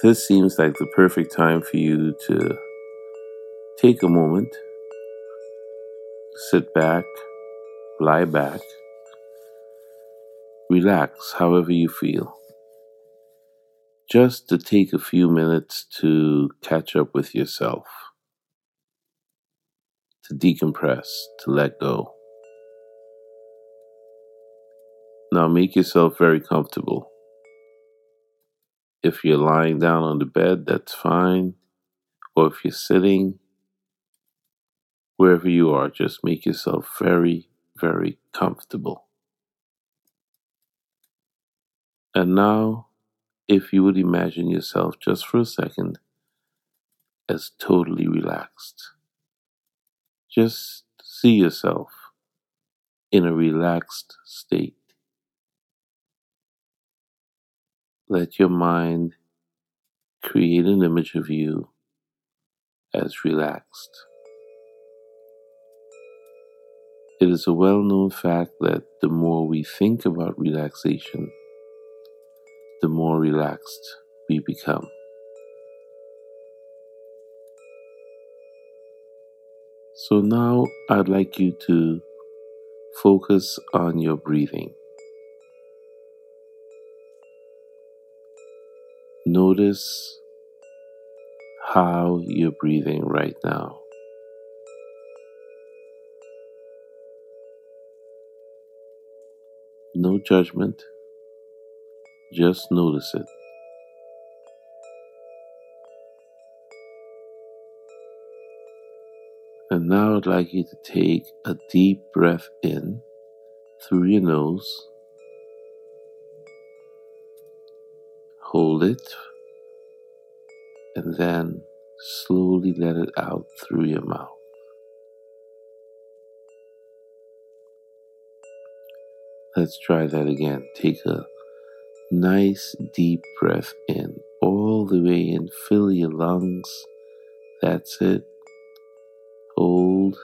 This seems like the perfect time for you to take a moment, sit back, lie back, relax however you feel. Just to take a few minutes to catch up with yourself, to decompress, to let go. Now make yourself very comfortable. If you're lying down on the bed, that's fine. Or if you're sitting, wherever you are, just make yourself very, very comfortable. And now, if you would imagine yourself just for a second as totally relaxed, just see yourself in a relaxed state. Let your mind create an image of you as relaxed. It is a well known fact that the more we think about relaxation, the more relaxed we become. So now I'd like you to focus on your breathing. Notice how you're breathing right now. No judgment, just notice it. And now I'd like you to take a deep breath in through your nose hold it, and then slowly let it out through your mouth. Let's try that again. Take a nice deep breath in, all the way in, fill your lungs. That's it. Hold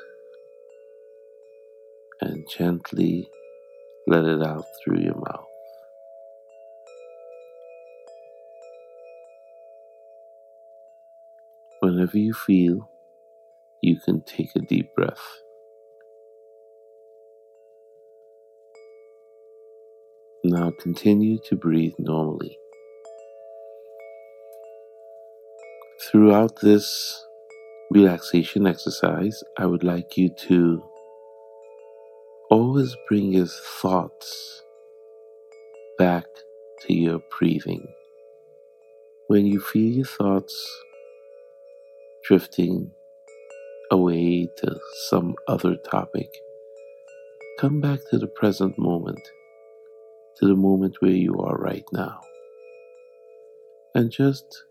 and gently let it out through your mouth. Whenever you feel, you can take a deep breath. Now continue to breathe normally. Throughout this relaxation exercise, I would like you to always bring your thoughts back to your breathing. When you feel your thoughts drifting away to some other topic. Come back to the present moment, to the moment where you are right now. And just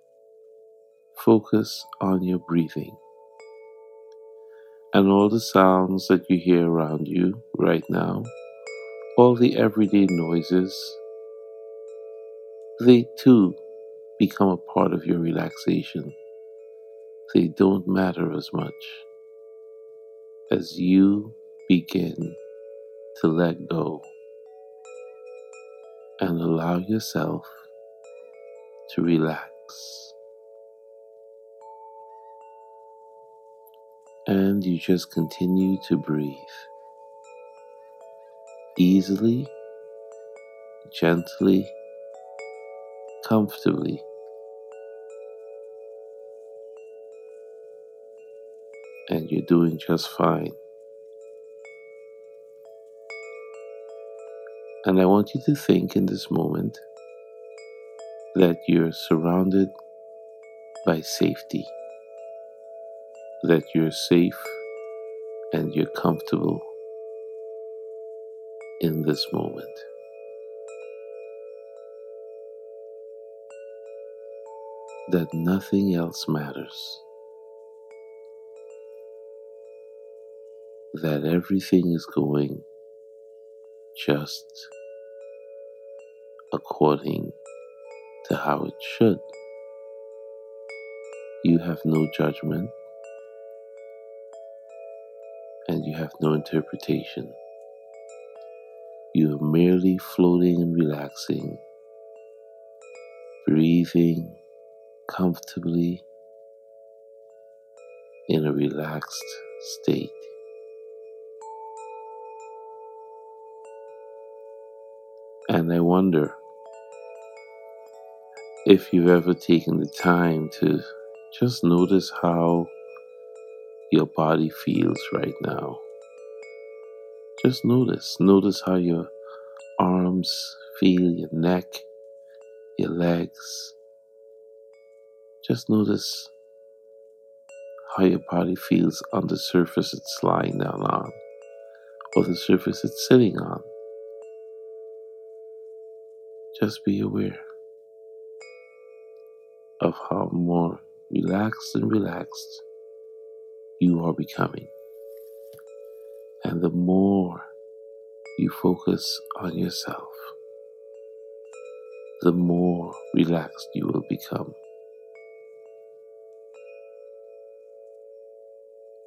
focus on your breathing and all the sounds that you hear around you right now, all the everyday noises, they too become a part of your relaxation they don't matter as much as you begin to let go and allow yourself to relax. And you just continue to breathe easily, gently, comfortably. And you're doing just fine. And I want you to think in this moment that you're surrounded by safety, that you're safe and you're comfortable in this moment. That nothing else matters. That everything is going just according to how it should. You have no judgment and you have no interpretation. You are merely floating and relaxing, breathing comfortably in a relaxed state. And I wonder if you've ever taken the time to just notice how your body feels right now. Just notice. Notice how your arms feel, your neck, your legs. Just notice how your body feels on the surface it's lying down on or the surface it's sitting on. Just be aware of how more relaxed and relaxed you are becoming. And the more you focus on yourself, the more relaxed you will become.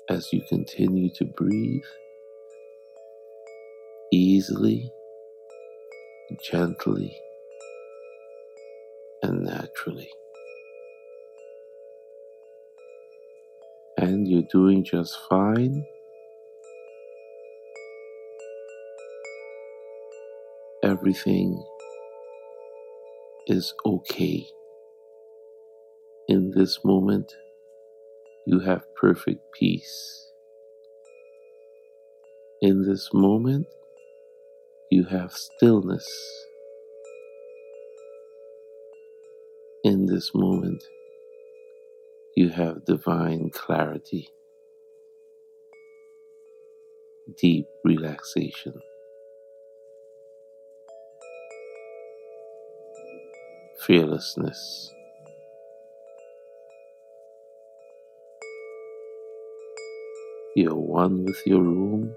As you continue to breathe easily, gently, naturally. And you're doing just fine. Everything is okay. In this moment, you have perfect peace. In this moment, you have stillness. In this moment, you have divine clarity, deep relaxation. Fearlessness. You're one with your room,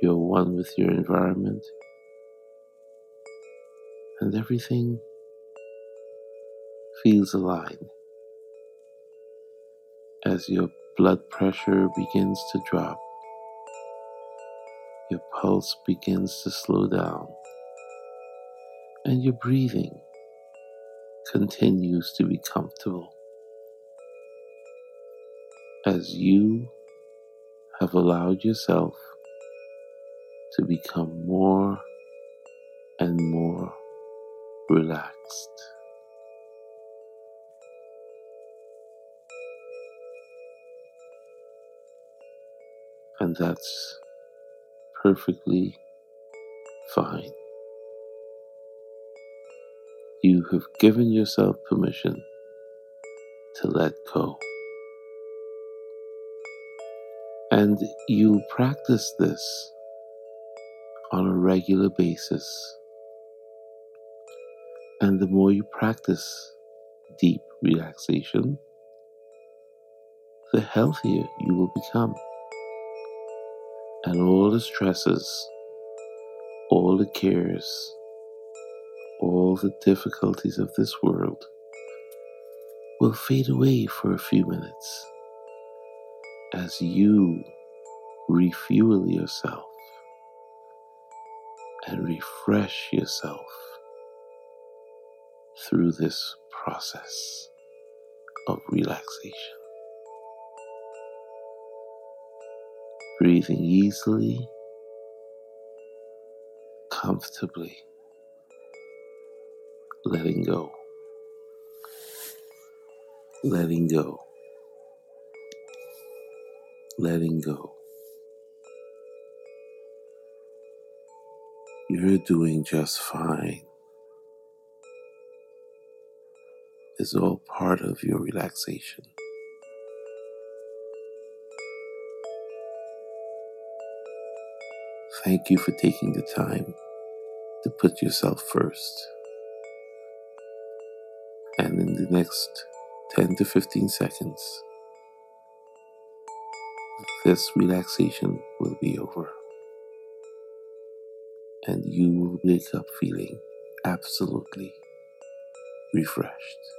you're one with your environment, and everything feels aligned as your blood pressure begins to drop, your pulse begins to slow down, and your breathing continues to be comfortable as you have allowed yourself to become more and more relaxed. And that's perfectly fine. You have given yourself permission to let go. And you practice this on a regular basis. And the more you practice deep relaxation, the healthier you will become and all the stresses, all the cares, all the difficulties of this world will fade away for a few minutes as you refuel yourself and refresh yourself through this process of relaxation. Breathing easily, comfortably, letting go, letting go, letting go. You're doing just fine. It's all part of your relaxation. Thank you for taking the time to put yourself first. And in the next 10 to 15 seconds, this relaxation will be over. And you will wake up feeling absolutely refreshed.